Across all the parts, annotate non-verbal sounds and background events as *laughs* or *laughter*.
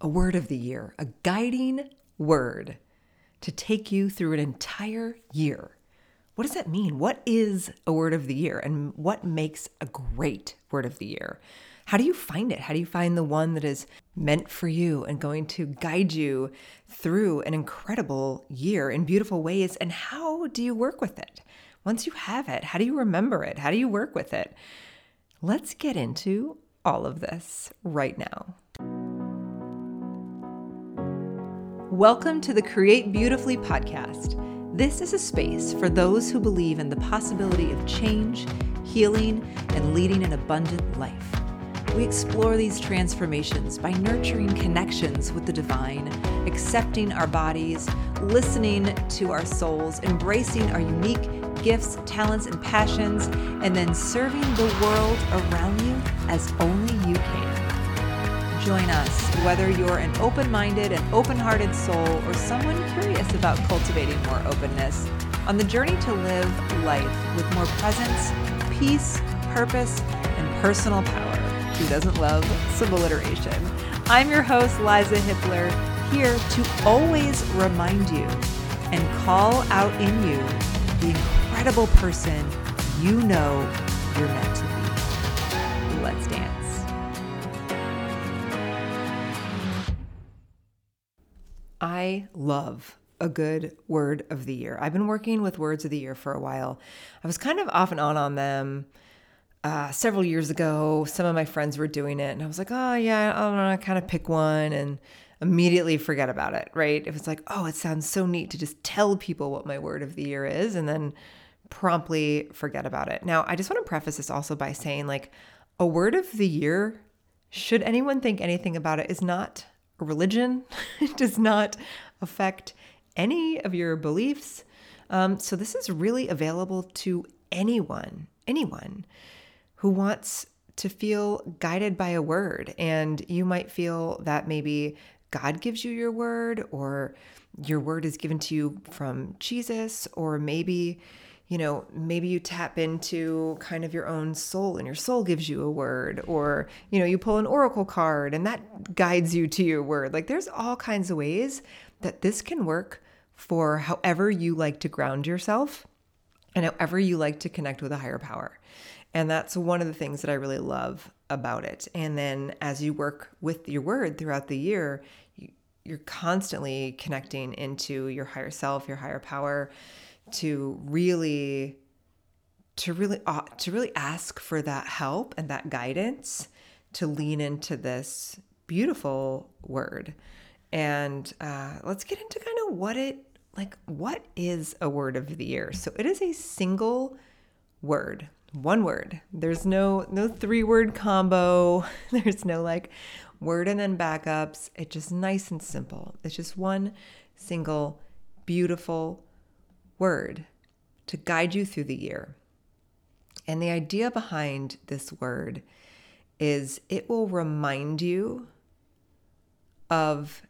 a word of the year, a guiding word to take you through an entire year. What does that mean? What is a word of the year and what makes a great word of the year? How do you find it? How do you find the one that is meant for you and going to guide you through an incredible year in beautiful ways? And how do you work with it? Once you have it, how do you remember it? How do you work with it? Let's get into all of this right now. Welcome to the Create Beautifully podcast. This is a space for those who believe in the possibility of change, healing, and leading an abundant life. We explore these transformations by nurturing connections with the divine, accepting our bodies, listening to our souls, embracing our unique gifts, talents, and passions, and then serving the world around you as only you can. Join us, whether you're an open minded and open hearted soul or someone curious about cultivating more openness, on the journey to live life with more presence, peace, purpose, and personal power. Who doesn't love some alliteration? I'm your host, Liza Hippler, here to always remind you and call out in you the incredible person you know you're meant to be. I love a good word of the year. I've been working with words of the year for a while. I was kind of off and on on them uh, several years ago, some of my friends were doing it, and I was like, oh, yeah, I don't know, kind of pick one and immediately forget about it, right? If it's like, oh, it sounds so neat to just tell people what my word of the year is, and then promptly forget about it. Now, I just want to preface this also by saying, like, a word of the year, should anyone think anything about it, is not religion, *laughs* does not affect any of your beliefs. Um, so, this is really available to anyone, anyone who wants to feel guided by a word. And you might feel that maybe God gives you your word, or your word is given to you from Jesus, or maybe, you know, maybe you tap into kind of your own soul and your soul gives you a word, or, you know, you pull an oracle card and that guides you to your word. Like there's all kinds of ways that this can work for however you like to ground yourself and however you like to connect with a higher power. And that's one of the things that I really love about it. And then as you work with your word throughout the year, you're constantly connecting into your higher self, your higher power to really to really uh, to really ask for that help and that guidance to lean into this beautiful word. And uh, let's get into kind of what it like what is a word of the year. So it is a single word one word. There's no no three word combo. *laughs* There's no like word and then backups. It's just nice and simple. It's just one single beautiful word to guide you through the year. And the idea behind this word is it will remind you of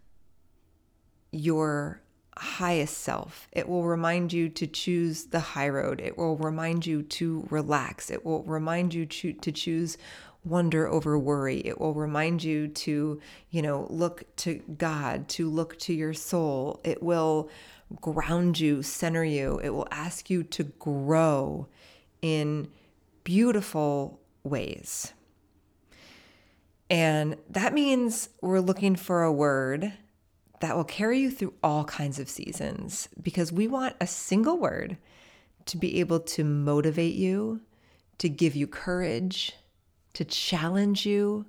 your highest self. It will remind you to choose the high road. It will remind you to relax. It will remind you to, to choose wonder over worry. It will remind you to, you know, look to God, to look to your soul. It will ground you, center you. It will ask you to grow in beautiful ways. And that means we're looking for a word that will carry you through all kinds of seasons because we want a single word to be able to motivate you, to give you courage, to challenge you,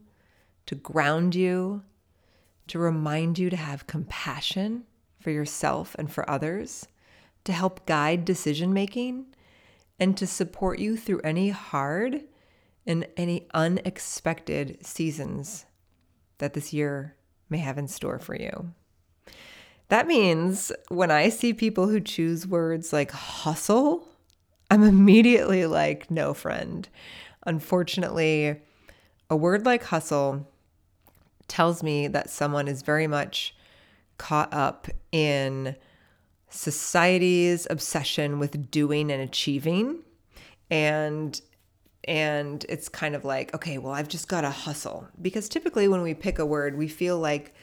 to ground you, to remind you to have compassion for yourself and for others, to help guide decision making, and to support you through any hard and any unexpected seasons that this year may have in store for you. That means when I see people who choose words like hustle, I'm immediately like, no, friend. Unfortunately, a word like hustle tells me that someone is very much caught up in society's obsession with doing and achieving and and it's kind of like okay well i've just got to hustle because typically when we pick a word we feel like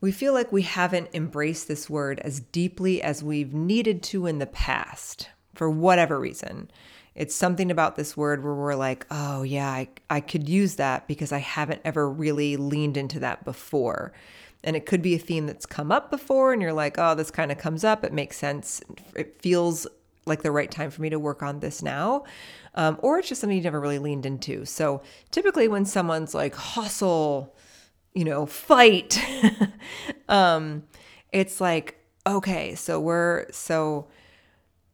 we feel like we haven't embraced this word as deeply as we've needed to in the past for whatever reason. It's something about this word where we're like, oh, yeah, I, I could use that because I haven't ever really leaned into that before. And it could be a theme that's come up before, and you're like, oh, this kind of comes up. It makes sense. It feels like the right time for me to work on this now. Um, or it's just something you never really leaned into. So typically, when someone's like, hustle, you know, fight, *laughs* um, it's like, okay, so we're, so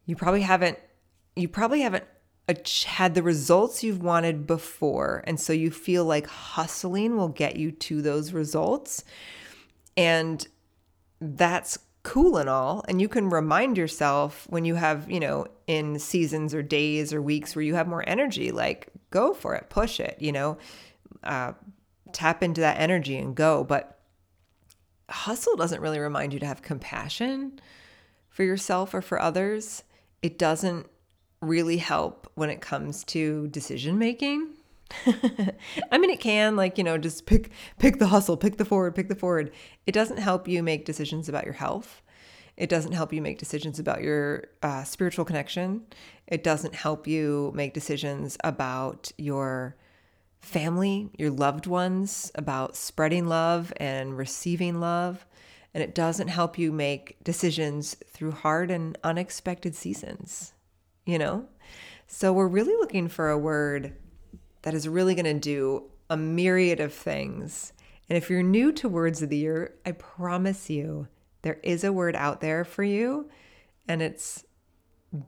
you probably haven't, you probably haven't had the results you've wanted before. And so you feel like hustling will get you to those results. And that's cool and all. And you can remind yourself when you have, you know, in seasons or days or weeks where you have more energy, like go for it, push it, you know, uh, tap into that energy and go. But hustle doesn't really remind you to have compassion for yourself or for others. It doesn't really help when it comes to decision making. *laughs* I mean, it can like you know just pick pick the hustle, pick the forward, pick the forward. It doesn't help you make decisions about your health. It doesn't help you make decisions about your uh, spiritual connection. It doesn't help you make decisions about your family, your loved ones, about spreading love and receiving love. And it doesn't help you make decisions through hard and unexpected seasons you know? So we're really looking for a word that is really going to do a myriad of things. And if you're new to words of the year, I promise you there is a word out there for you and it's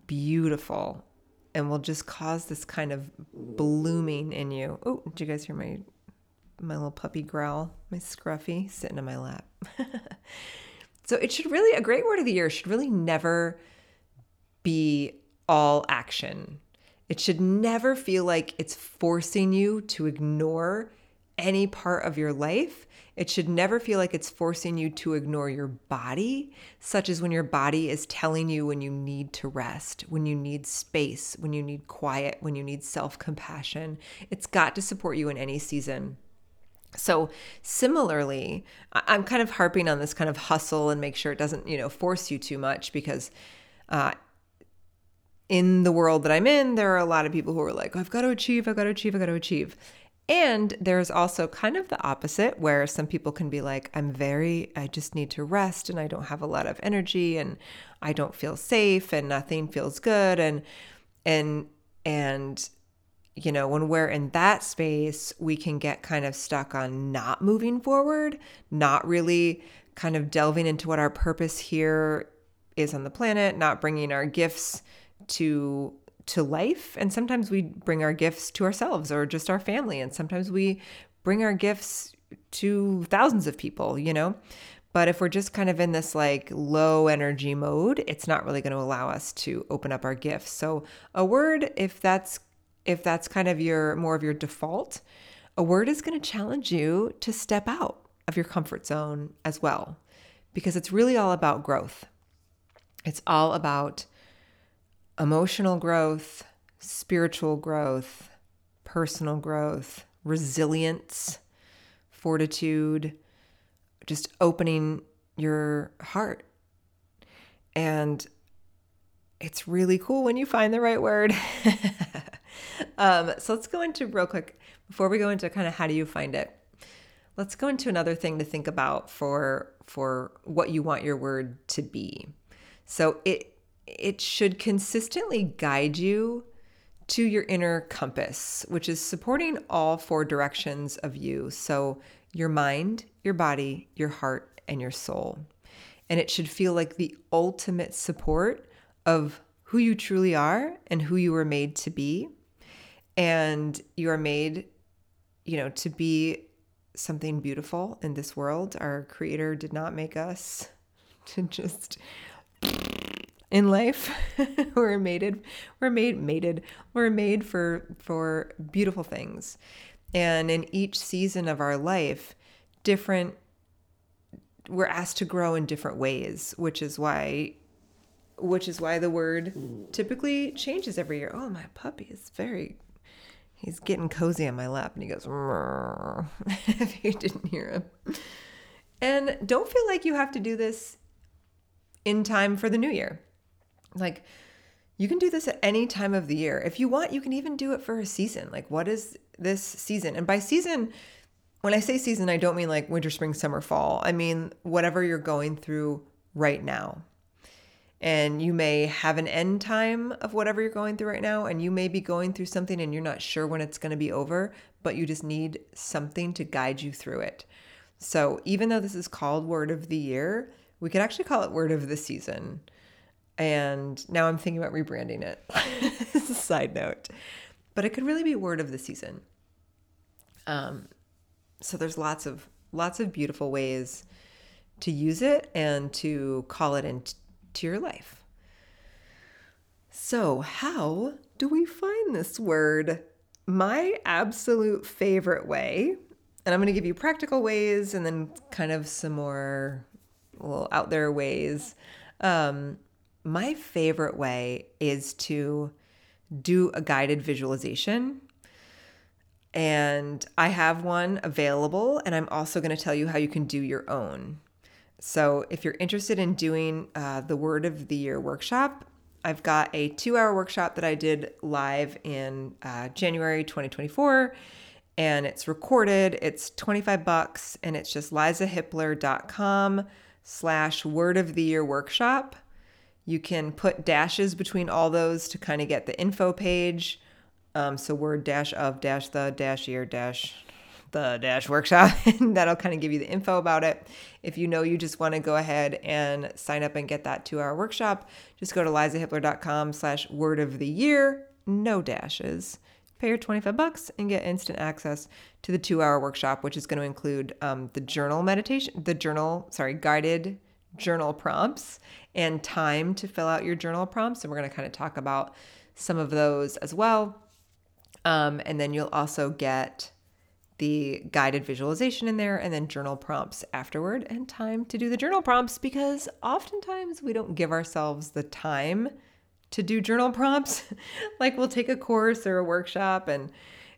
beautiful and will just cause this kind of blooming in you. Oh, did you guys hear my my little puppy growl? My scruffy sitting in my lap. *laughs* so it should really a great word of the year should really never be all action. It should never feel like it's forcing you to ignore any part of your life. It should never feel like it's forcing you to ignore your body, such as when your body is telling you when you need to rest, when you need space, when you need quiet, when you need self compassion. It's got to support you in any season. So, similarly, I'm kind of harping on this kind of hustle and make sure it doesn't, you know, force you too much because uh, in the world that I'm in, there are a lot of people who are like, I've got to achieve, I've got to achieve, I've got to achieve. And there's also kind of the opposite where some people can be like, I'm very, I just need to rest and I don't have a lot of energy and I don't feel safe and nothing feels good. And, and, and, you know, when we're in that space, we can get kind of stuck on not moving forward, not really kind of delving into what our purpose here is on the planet, not bringing our gifts to to life. And sometimes we bring our gifts to ourselves or just our family. And sometimes we bring our gifts to thousands of people you know? But if we're just kind of in this like low energy mode it's not really going to allow us to open up our gifts. So a word if that's if that's kind of your more of your default a word is going to challenge you to step out of your comfort zone as well because it's really all about growth. It's all about emotional growth, spiritual growth, personal growth, resilience, fortitude, just opening your heart. And it's really cool when you find the right word. *laughs* um, so let's go into real quick before we go into kind of how do you find it. Let's go into another thing to think about for for what you want your word to be. So it it should consistently guide you to your inner compass, which is supporting all four directions of you. So, your mind, your body, your heart, and your soul. And it should feel like the ultimate support of who you truly are and who you were made to be. And you are made, you know, to be something beautiful in this world. Our creator did not make us *laughs* to just in life. *laughs* we're mated, we're made mated, we're made for for beautiful things. And in each season of our life, different we're asked to grow in different ways, which is why which is why the word typically changes every year. Oh, my puppy is very he's getting cozy on my lap and he goes *laughs* if you didn't hear him And don't feel like you have to do this in time for the new year. Like, you can do this at any time of the year. If you want, you can even do it for a season. Like, what is this season? And by season, when I say season, I don't mean like winter, spring, summer, fall. I mean whatever you're going through right now. And you may have an end time of whatever you're going through right now, and you may be going through something and you're not sure when it's going to be over, but you just need something to guide you through it. So, even though this is called Word of the Year, we could actually call it Word of the Season. And now I'm thinking about rebranding it. *laughs* Side note, but it could really be Word of the Season. Um, so there's lots of lots of beautiful ways to use it and to call it into your life. So, how do we find this word? My absolute favorite way, and I'm going to give you practical ways and then kind of some more little out there ways. Um, my favorite way is to do a guided visualization and I have one available, and I'm also going to tell you how you can do your own. So, if you're interested in doing uh, the Word of the Year workshop, I've got a two hour workshop that I did live in uh, January 2024, and it's recorded. It's 25 bucks, and it's just lizahippler.com slash Word of the Year workshop. You can put dashes between all those to kind of get the info page. Um, so word dash of dash the dash year dash the dash workshop *laughs* and that'll kind of give you the info about it. If you know you just want to go ahead and sign up and get that two hour workshop, just go to lizahippler.com slash word of the year, no dashes. Pay your 25 bucks and get instant access to the two hour workshop, which is going to include um, the journal meditation, the journal, sorry, guided journal prompts and time to fill out your journal prompts. And we're going to kind of talk about some of those as well. Um, and then you'll also get the guided visualization in there and then journal prompts afterward and time to do the journal prompts because oftentimes we don't give ourselves the time to do journal prompts. *laughs* like we'll take a course or a workshop and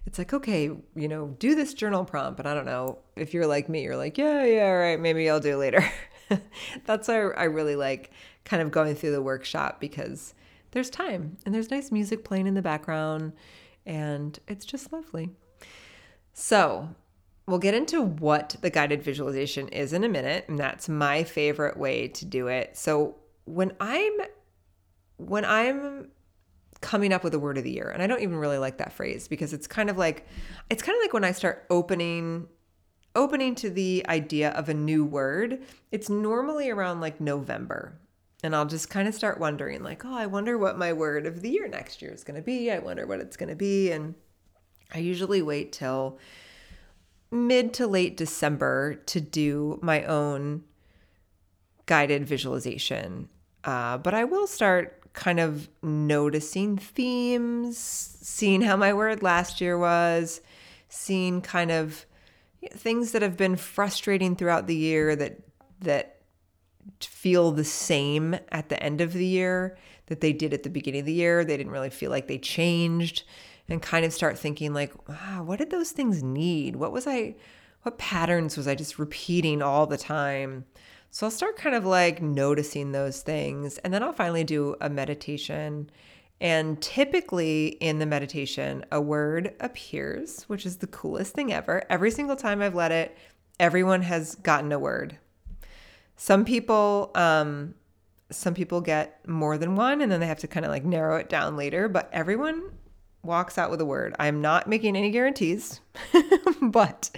it's like, okay, you know, do this journal prompt. And I don't know if you're like me, you're like, yeah, yeah, all right, maybe I'll do later. *laughs* *laughs* That's why I really like kind of going through the workshop because there's time and there's nice music playing in the background and it's just lovely. So, we'll get into what the guided visualization is in a minute, and that's my favorite way to do it. So, when I'm when I'm coming up with a word of the year, and I don't even really like that phrase because it's kind of like it's kind of like when I start opening opening to the idea of a new word, it's normally around like November. And I'll just kind of start wondering, like, oh, I wonder what my word of the year next year is going to be. I wonder what it's going to be. And I usually wait till mid to late December to do my own guided visualization. Uh, but I will start kind of noticing themes, seeing how my word last year was, seeing kind of things that have been frustrating throughout the year that that feel the same at the end of the year that they did at the beginning of the year. They didn't really feel like they changed and kind of start thinking like, wow, what did those things need? What was I what patterns was I just repeating all the time? So I'll start kind of like noticing those things and then I'll finally do a meditation. And typically in the meditation, a word appears, which is the coolest thing ever. Every single time I've led it, everyone has gotten a word. Some people, um, some people get more than one and then they have to kind of like narrow it down later, but everyone walks out with a word. I'm not making any guarantees, *laughs* but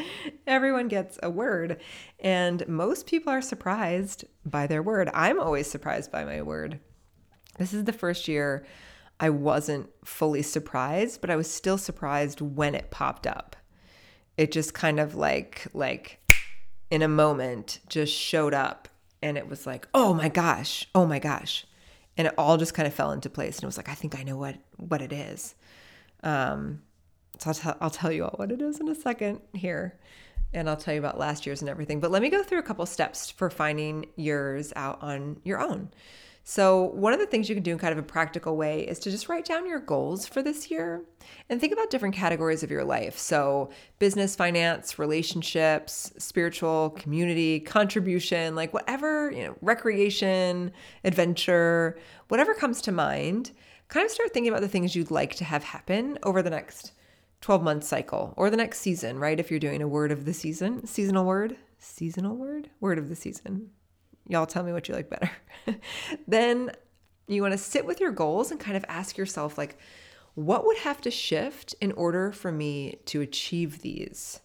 everyone gets a word. And most people are surprised by their word. I'm always surprised by my word. This is the first year I wasn't fully surprised, but I was still surprised when it popped up. It just kind of like like in a moment just showed up and it was like, oh my gosh, oh my gosh. And it all just kind of fell into place. And it was like, I think I know what, what it is. Um, so I'll, t- I'll tell you all what it is in a second here. And I'll tell you about last year's and everything. But let me go through a couple steps for finding yours out on your own. So, one of the things you can do in kind of a practical way is to just write down your goals for this year and think about different categories of your life. So, business, finance, relationships, spiritual, community, contribution, like whatever, you know, recreation, adventure, whatever comes to mind. Kind of start thinking about the things you'd like to have happen over the next 12 month cycle or the next season, right? If you're doing a word of the season, seasonal word, seasonal word, word of the season. Y'all tell me what you like better. *laughs* then you want to sit with your goals and kind of ask yourself, like, what would have to shift in order for me to achieve these?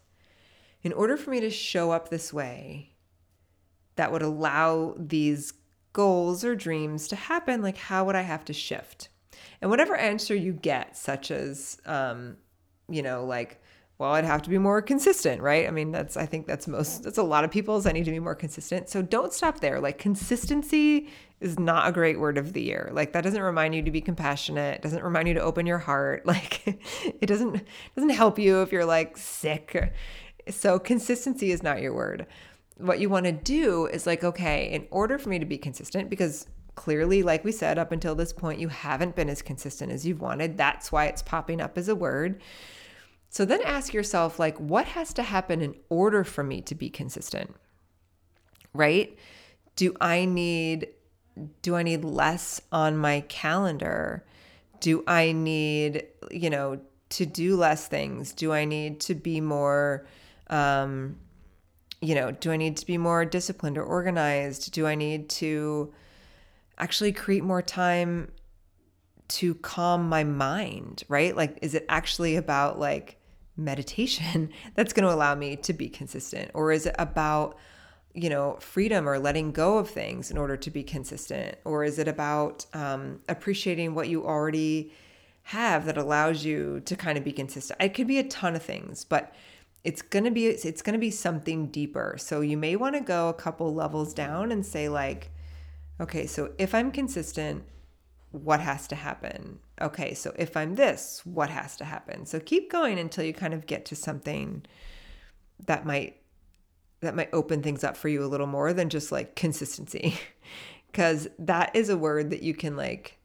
In order for me to show up this way that would allow these goals or dreams to happen, like, how would I have to shift? And whatever answer you get, such as, um, you know, like, well, I'd have to be more consistent, right? I mean, that's, I think that's most, that's a lot of people's. I need to be more consistent. So don't stop there. Like, consistency is not a great word of the year. Like, that doesn't remind you to be compassionate, doesn't remind you to open your heart. *laughs* Like, it doesn't, doesn't help you if you're like sick. So, consistency is not your word. What you want to do is like, okay, in order for me to be consistent, because clearly, like we said, up until this point, you haven't been as consistent as you've wanted. That's why it's popping up as a word so then ask yourself, like, what has to happen in order for me to be consistent? Right? Do I need do I need less on my calendar? Do I need, you know, to do less things? Do I need to be more um you know, do I need to be more disciplined or organized? Do I need to actually create more time to calm my mind, right? Like, is it actually about like meditation *laughs* that's going to allow me to be consistent? Or is it about, you know, freedom or letting go of things in order to be consistent? Or is it about um, appreciating what you already have that allows you to kind of be consistent? It could be a ton of things, but it's going to be it's going to be something deeper. So you may want to go a couple levels down and say like okay, so if I'm consistent what has to happen? Okay, so if I'm this, what has to happen? So keep going until you kind of get to something that might that might open things up for you a little more than just like consistency. *laughs* Cuz that is a word that you can like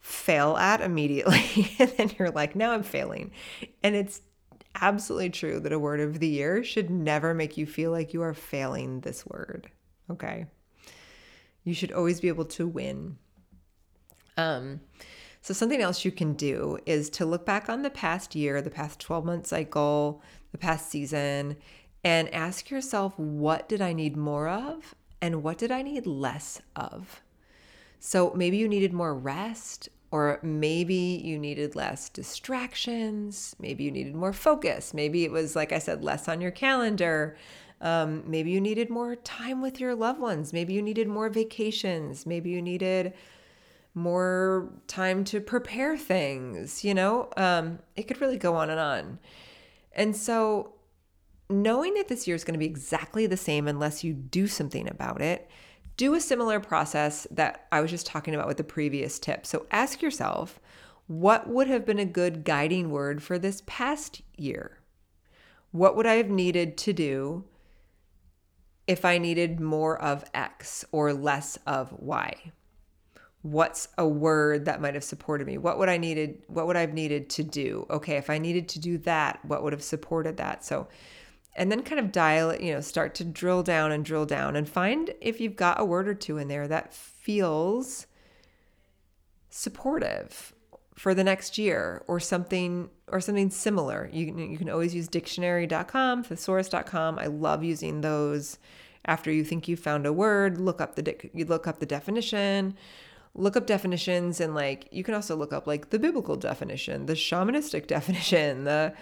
fail at immediately *laughs* and then you're like, "Now I'm failing." And it's absolutely true that a word of the year should never make you feel like you are failing this word. Okay? You should always be able to win um, so, something else you can do is to look back on the past year, the past 12 month cycle, the past season, and ask yourself, what did I need more of? And what did I need less of? So, maybe you needed more rest, or maybe you needed less distractions. Maybe you needed more focus. Maybe it was, like I said, less on your calendar. Um, maybe you needed more time with your loved ones. Maybe you needed more vacations. Maybe you needed more time to prepare things, you know? Um, it could really go on and on. And so, knowing that this year is going to be exactly the same unless you do something about it, do a similar process that I was just talking about with the previous tip. So, ask yourself, what would have been a good guiding word for this past year? What would I have needed to do if I needed more of X or less of Y? What's a word that might have supported me? What would i needed what would i've needed to do? Okay if i needed to do that what would have supported that? So and then kind of dial it you know start to drill down and drill down and find if you've got a word or two in there that feels supportive for the next year or something or something similar. You can, you can always use dictionary.com thesaurus.com i love using those after you think you found a word. Look up the you look up the definition look up definitions and like you can also look up like the biblical definition, the shamanistic *laughs* definition, the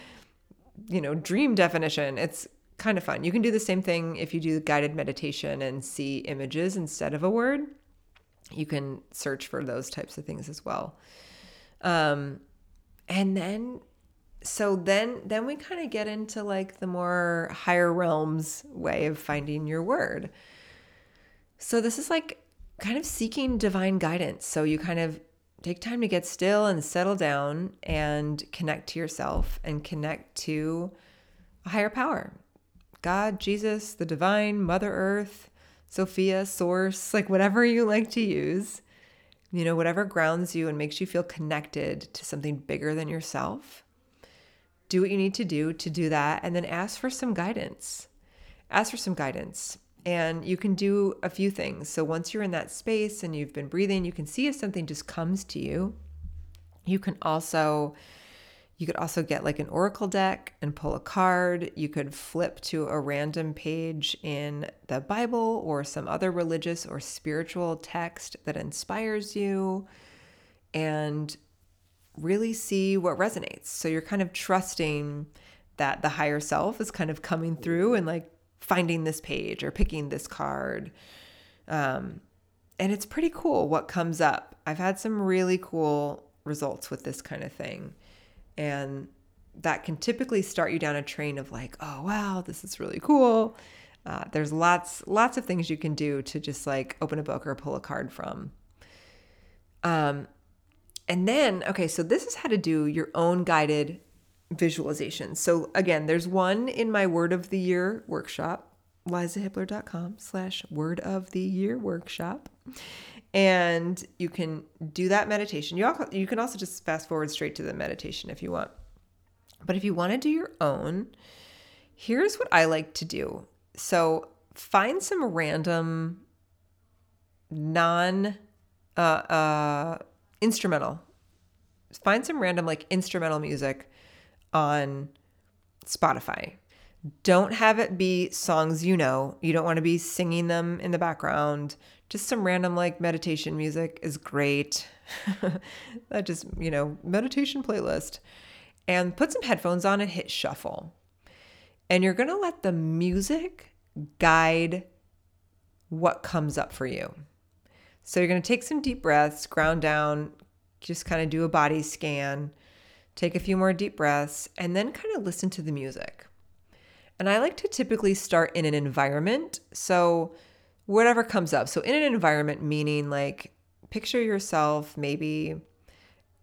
you know, dream definition. It's kind of fun. You can do the same thing if you do guided meditation and see images instead of a word. You can search for those types of things as well. Um and then so then then we kind of get into like the more higher realms way of finding your word. So this is like kind of seeking divine guidance. So you kind of take time to get still and settle down and connect to yourself and connect to a higher power God, Jesus, the divine, Mother Earth, Sophia, Source, like whatever you like to use. You know, whatever grounds you and makes you feel connected to something bigger than yourself. Do what you need to do to do that and then ask for some guidance. Ask for some guidance. And you can do a few things. So once you're in that space and you've been breathing, you can see if something just comes to you. You can also you could also get like an oracle deck and pull a card. You could flip to a random page in the Bible or some other religious or spiritual text that inspires you and really see what resonates. So you're kind of trusting that the higher self is kind of coming through and like finding this page or picking this card. Um, and it's pretty cool what comes up. I've had some really cool results with this kind of thing. And that can typically start you down a train of like, oh, wow, this is really cool. Uh, there's lots, lots of things you can do to just like open a book or pull a card from. Um, and then, okay, so this is how to do your own guided visualization. So again, there's one in my word of the year workshop, lizahippler.com slash word of the year workshop. And you can do that meditation. You, you can also just fast forward straight to the meditation if you want. But if you want to do your own, here's what I like to do. So find some random non uh, uh, instrumental. Find some random like instrumental music on Spotify. Don't have it be songs you know. You don't want to be singing them in the background. Just some random like meditation music is great. *laughs* that just, you know, meditation playlist. And put some headphones on and hit shuffle. And you're going to let the music guide what comes up for you. So you're going to take some deep breaths, ground down, just kind of do a body scan take a few more deep breaths, and then kind of listen to the music. And I like to typically start in an environment. So, whatever comes up. So, in an environment, meaning like picture yourself maybe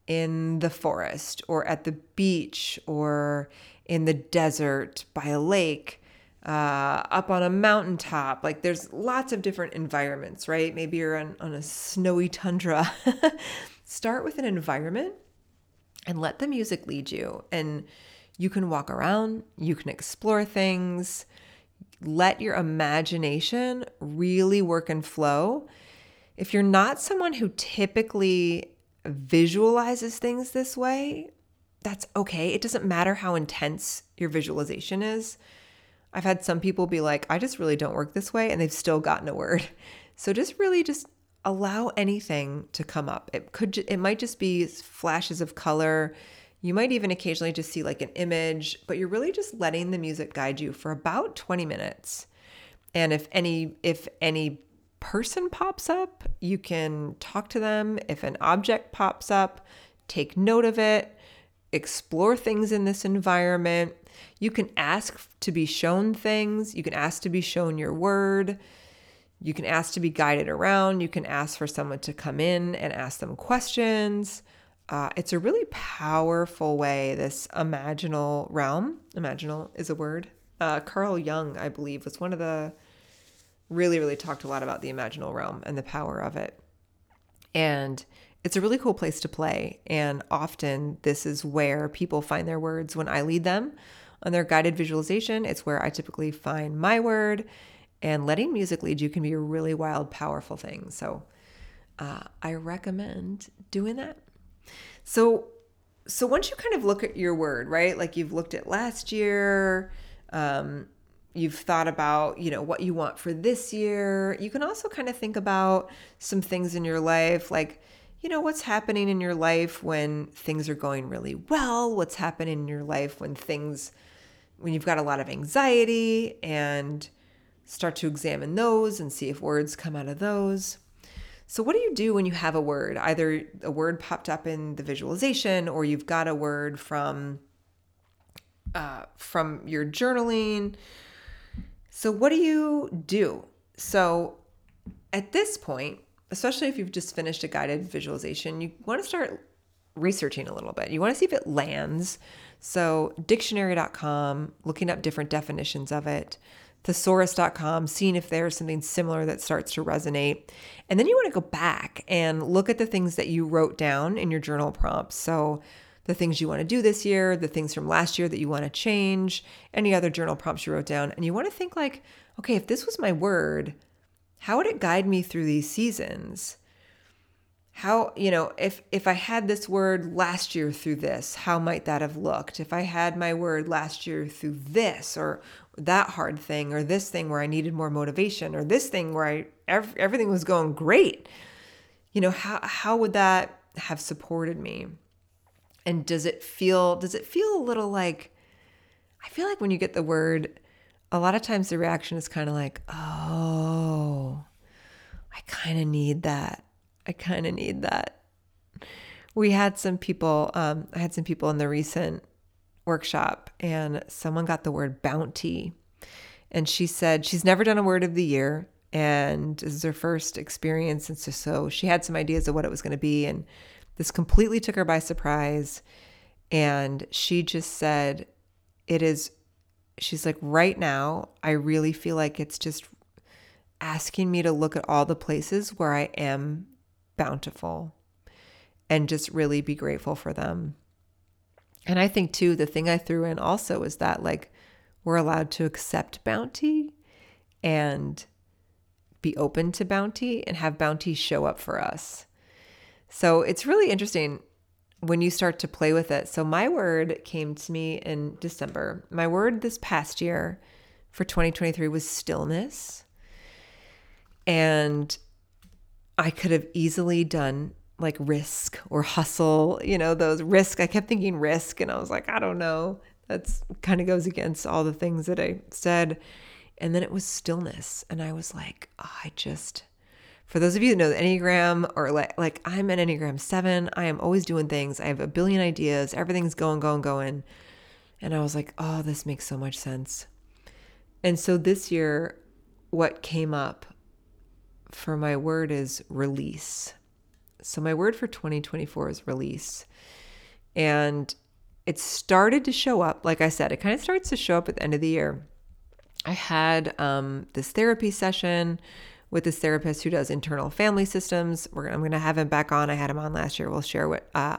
in the forest or at the beach or in the desert by a lake, uh, up on a mountaintop. Like, there's lots of different environments, right? Maybe you're on, on a snowy tundra. *laughs* Start with an environment and let the music lead you. And you can walk around, you can explore things, let your imagination really work and flow. If you're not someone who typically visualizes things this way, that's okay. It doesn't matter how intense your visualization is. I've had some people be like, I just really don't work this way, and they've still gotten a word. *laughs* So just really just allow anything to come up. It could it might just be flashes of color. You might even occasionally just see like an image, but you're really just letting the music guide you for about 20 minutes. And if any if any person pops up, you can talk to them. If an object pops up, take note of it, explore things in this environment. You can ask to be shown things, you can ask to be shown your word. You can ask to be guided around. You can ask for someone to come in and ask them questions. Uh, it's a really powerful way, this imaginal realm. Imaginal is a word. Uh, Carl Jung, I believe, was one of the really, really talked a lot about the imaginal realm and the power of it. And it's a really cool place to play. And often, this is where people find their words when I lead them on their guided visualization. It's where I typically find my word and letting music lead you can be a really wild, powerful thing. So uh, I recommend doing that. So so once you kind of look at your word, right? Like you've looked at last year, um, you've thought about you know what you want for this year. You can also kind of think about some things in your life, like you know what's happening in your life when things are going really well. What's happening in your life when things when you've got a lot of anxiety and start to examine those and see if words come out of those. So, what do you do when you have a word? Either a word popped up in the visualization, or you've got a word from uh, from your journaling. So, what do you do? So, at this point, especially if you've just finished a guided visualization, you want to start researching a little bit. You want to see if it lands. So, dictionary.com, looking up different definitions of it thesaurus.com, seeing if there's something similar that starts to resonate. And then you want to go back and look at the things that you wrote down in your journal prompts. So, the things you want to do this year, the things from last year that you want to change, any other journal prompts you wrote down. And you want to think like, okay, if this was my word, how would it guide me through these seasons? How, you know, if if I had this word last year through this, how might that have looked? If I had my word last year through this or that hard thing or this thing where I needed more motivation or this thing where I everything was going great. You know, how how would that have supported me? And does it feel does it feel a little like I feel like when you get the word a lot of times the reaction is kind of like, "Oh, I kind of need that. I kind of need that." We had some people um, I had some people in the recent workshop and someone got the word bounty. And she said she's never done a word of the year and this is her first experience. And so, so she had some ideas of what it was going to be. And this completely took her by surprise. And she just said, It is, she's like, right now, I really feel like it's just asking me to look at all the places where I am bountiful and just really be grateful for them. And I think too, the thing I threw in also is that like we're allowed to accept bounty and be open to bounty and have bounty show up for us. So it's really interesting when you start to play with it. So my word came to me in December. My word this past year for 2023 was stillness. And I could have easily done like risk or hustle, you know, those risk. I kept thinking risk and I was like, I don't know. That's kind of goes against all the things that I said. And then it was stillness. And I was like, oh, I just, for those of you that know the Enneagram or like, like I'm an Enneagram seven, I am always doing things. I have a billion ideas. Everything's going, going, going. And I was like, oh, this makes so much sense. And so this year, what came up for my word is release. So, my word for 2024 is release. And it started to show up. Like I said, it kind of starts to show up at the end of the year. I had um, this therapy session with this therapist who does internal family systems. We're, I'm going to have him back on. I had him on last year. We'll share what uh,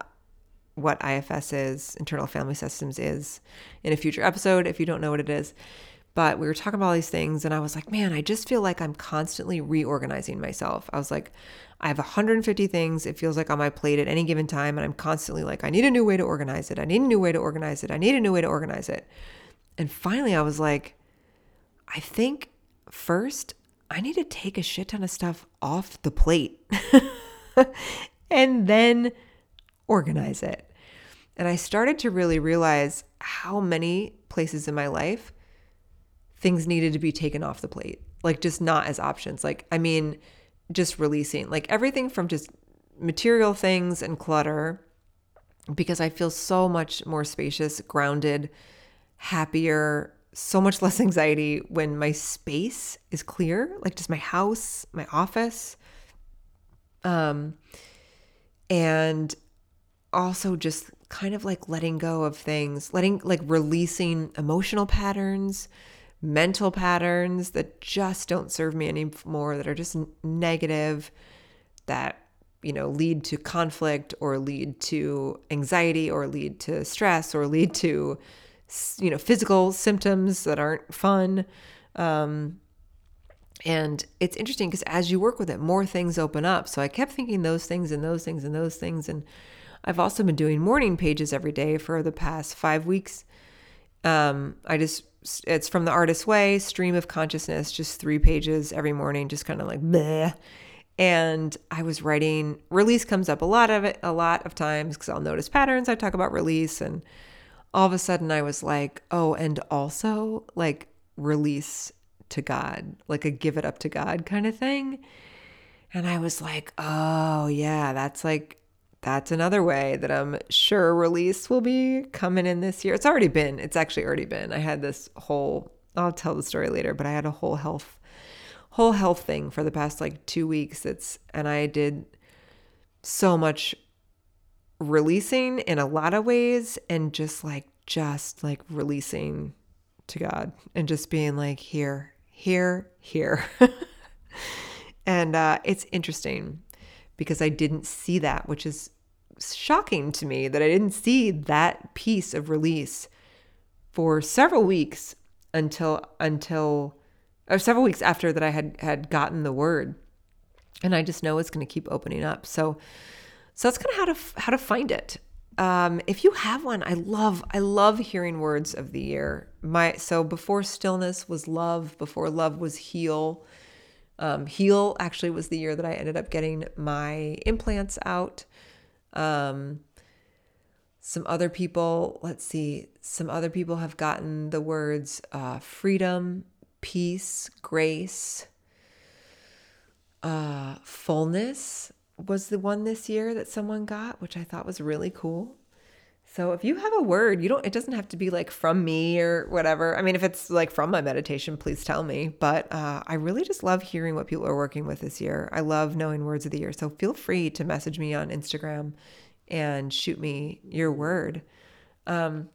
what IFS is, internal family systems is, in a future episode. If you don't know what it is, but we were talking about all these things, and I was like, man, I just feel like I'm constantly reorganizing myself. I was like, I have 150 things, it feels like on my plate at any given time, and I'm constantly like, I need a new way to organize it. I need a new way to organize it. I need a new way to organize it. And finally, I was like, I think first, I need to take a shit ton of stuff off the plate *laughs* and then organize it. And I started to really realize how many places in my life things needed to be taken off the plate, like just not as options. Like, I mean, just releasing, like everything from just material things and clutter, because I feel so much more spacious, grounded, happier, so much less anxiety when my space is clear, like just my house, my office. Um, and also just kind of like letting go of things, letting like releasing emotional patterns, mental patterns that just don't serve me anymore, that are just negative, that, you know, lead to conflict or lead to anxiety or lead to stress or lead to, you know, physical symptoms that aren't fun. Um, and it's interesting because as you work with it, more things open up. So I kept thinking those things and those things and those things. And I've also been doing morning pages every day for the past five weeks. Um, I just it's from the artist's way stream of consciousness just three pages every morning just kind of like bleh. and i was writing release comes up a lot of it a lot of times because i'll notice patterns i talk about release and all of a sudden i was like oh and also like release to god like a give it up to god kind of thing and i was like oh yeah that's like that's another way that I'm sure release will be coming in this year. It's already been, it's actually already been. I had this whole, I'll tell the story later, but I had a whole health, whole health thing for the past like two weeks. It's, and I did so much releasing in a lot of ways and just like, just like releasing to God and just being like, here, here, here. *laughs* and uh, it's interesting because I didn't see that, which is shocking to me that I didn't see that piece of release for several weeks until until or several weeks after that I had had gotten the word. And I just know it's going to keep opening up. So so that's kind of how to how to find it. Um, if you have one, I love I love hearing words of the year. My so before stillness was love, before love was heal. Um, heal actually was the year that I ended up getting my implants out. Um, some other people, let's see, some other people have gotten the words uh, freedom, peace, grace, uh, fullness was the one this year that someone got, which I thought was really cool. So if you have a word, you don't it doesn't have to be like from me or whatever. I mean, if it's like from my meditation, please tell me. But uh, I really just love hearing what people are working with this year. I love knowing words of the year. So feel free to message me on Instagram and shoot me your word. Um,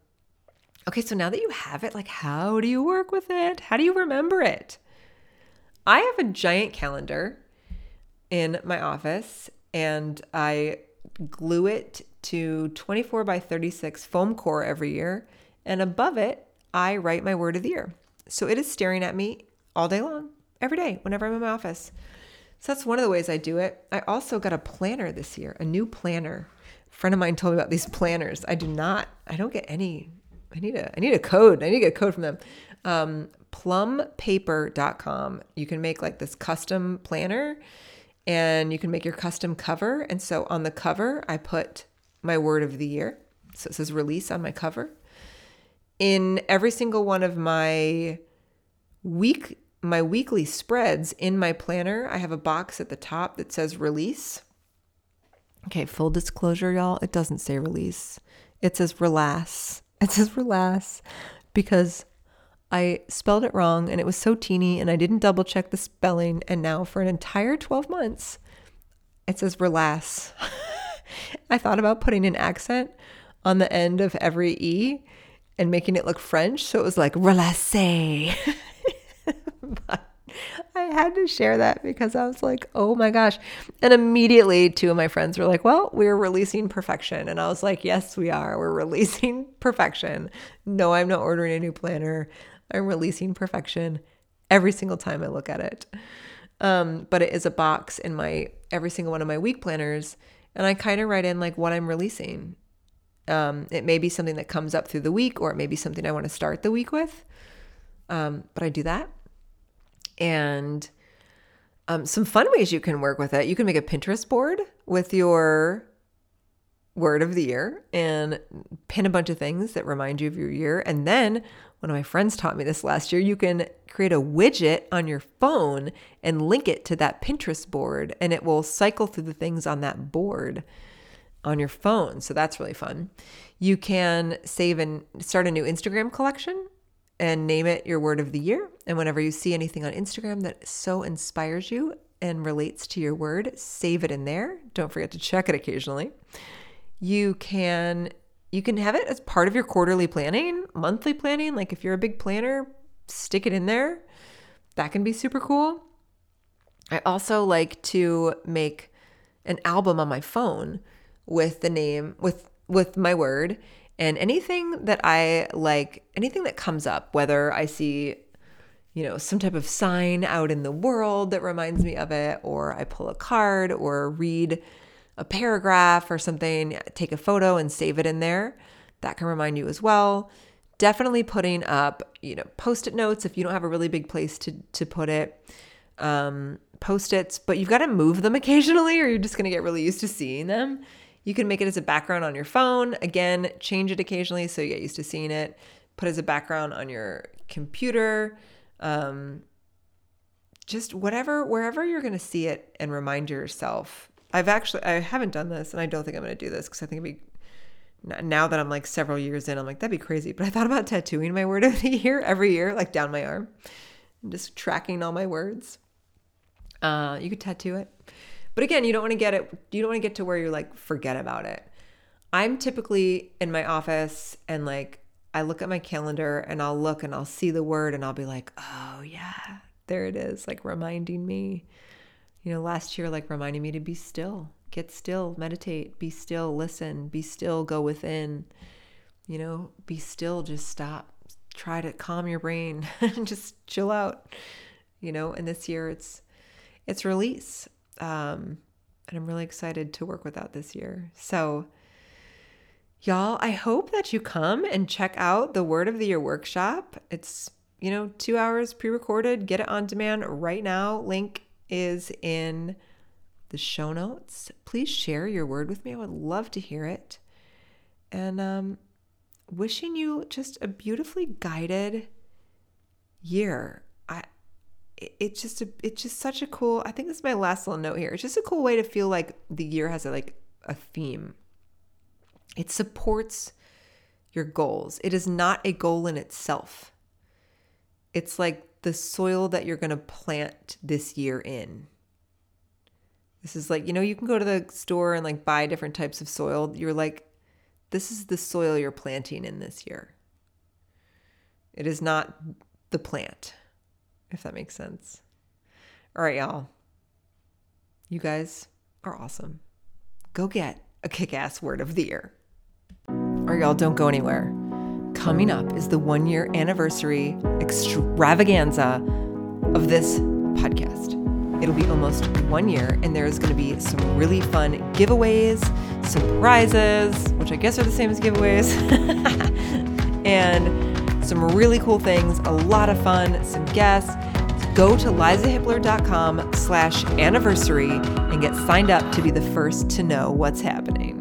okay, so now that you have it, like how do you work with it? How do you remember it? I have a giant calendar in my office and I glue it to 24 by 36 foam core every year. And above it, I write my word of the year. So it is staring at me all day long, every day, whenever I'm in my office. So that's one of the ways I do it. I also got a planner this year, a new planner. A friend of mine told me about these planners. I do not, I don't get any, I need a, I need a code. I need to get a code from them. Um, plumpaper.com. You can make like this custom planner and you can make your custom cover. And so on the cover, I put my word of the year. So it says release on my cover. In every single one of my week my weekly spreads in my planner, I have a box at the top that says release. Okay, full disclosure, y'all, it doesn't say release. It says relax. *laughs* It says relax because I spelled it wrong and it was so teeny and I didn't double check the spelling. And now for an entire 12 months, it says relax. *laughs* *laughs* I thought about putting an accent on the end of every E and making it look French. So it was like relaxe. *laughs* but I had to share that because I was like, oh my gosh. And immediately, two of my friends were like, well, we're releasing perfection. And I was like, yes, we are. We're releasing *laughs* perfection. No, I'm not ordering a new planner. I'm releasing perfection every single time I look at it. Um, but it is a box in my every single one of my week planners, and I kind of write in like what I'm releasing. Um, it may be something that comes up through the week, or it may be something I want to start the week with. Um, but I do that, and um, some fun ways you can work with it. You can make a Pinterest board with your word of the year and pin a bunch of things that remind you of your year. And then one of my friends taught me this last year. You can create a widget on your phone and link it to that Pinterest board, and it will cycle through the things on that board on your phone. So that's really fun. You can save and start a new Instagram collection and name it your word of the year. And whenever you see anything on Instagram that so inspires you and relates to your word, save it in there. Don't forget to check it occasionally. You can you can have it as part of your quarterly planning, monthly planning. Like if you're a big planner, stick it in there. That can be super cool. I also like to make an album on my phone with the name with with my word and anything that I like, anything that comes up, whether I see you know, some type of sign out in the world that reminds me of it, or I pull a card or read a paragraph or something, take a photo and save it in there. That can remind you as well. Definitely putting up, you know, post-it notes if you don't have a really big place to to put it. Um, post-its, but you've got to move them *laughs* occasionally or you're just going to get really used to seeing them. You can make it as a background on your phone. Again, change it occasionally so you get used to seeing it. Put as a background on your computer. Um, just whatever, wherever you're going to see it and remind yourself I've actually I haven't done this, and I don't think I'm going to do this because I think it'd be now that I'm like several years in, I'm like that'd be crazy. But I thought about tattooing my word *laughs* of the year every year, like down my arm, and just tracking all my words. Uh, you could tattoo it, but again, you don't want to get it. You don't want to get to where you're like forget about it. I'm typically in my office and like I look at my calendar and I'll look and I'll see the word and I'll be like, oh, yeah, there it is, like reminding me. You know, last year, like reminding me to be still, get still, meditate, be still, listen, be still, go within. You know, be still, just stop, try to calm your brain, and *laughs* just chill out. You know, and this year it's it's release. Um, and I'm really excited to work with that this year. So, y'all, I hope that you come and check out the Word of the Year workshop. It's, you know, two hours pre recorded. Get it on demand right now. Link is in the show notes. Please share your word with me. I would love to hear it. And um, wishing you just a beautifully guided year it's just a it's just such a cool i think this is my last little note here it's just a cool way to feel like the year has a like a theme it supports your goals it is not a goal in itself it's like the soil that you're going to plant this year in this is like you know you can go to the store and like buy different types of soil you're like this is the soil you're planting in this year it is not the plant if that makes sense. All right, y'all. You guys are awesome. Go get a kick ass word of the year. Right, y'all, don't go anywhere. Coming up is the one year anniversary extravaganza of this podcast. It'll be almost one year, and there's going to be some really fun giveaways, some prizes, which I guess are the same as giveaways, *laughs* and some really cool things, a lot of fun, some guests. Go to lizahippler.com slash anniversary and get signed up to be the first to know what's happening.